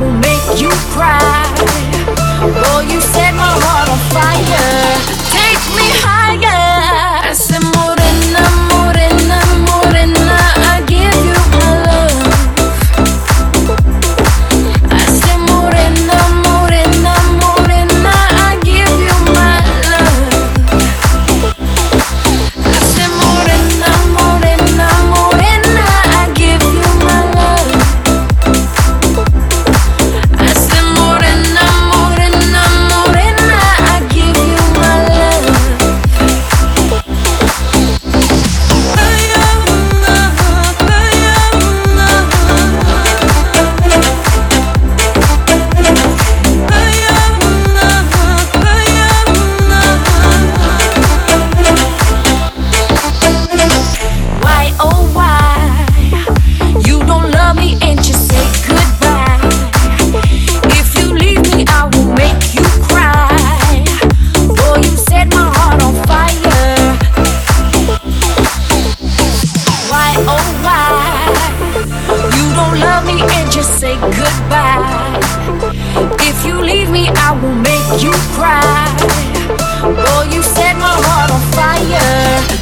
will goodbye. If you leave me, I will make you cry. You set my heart on fire.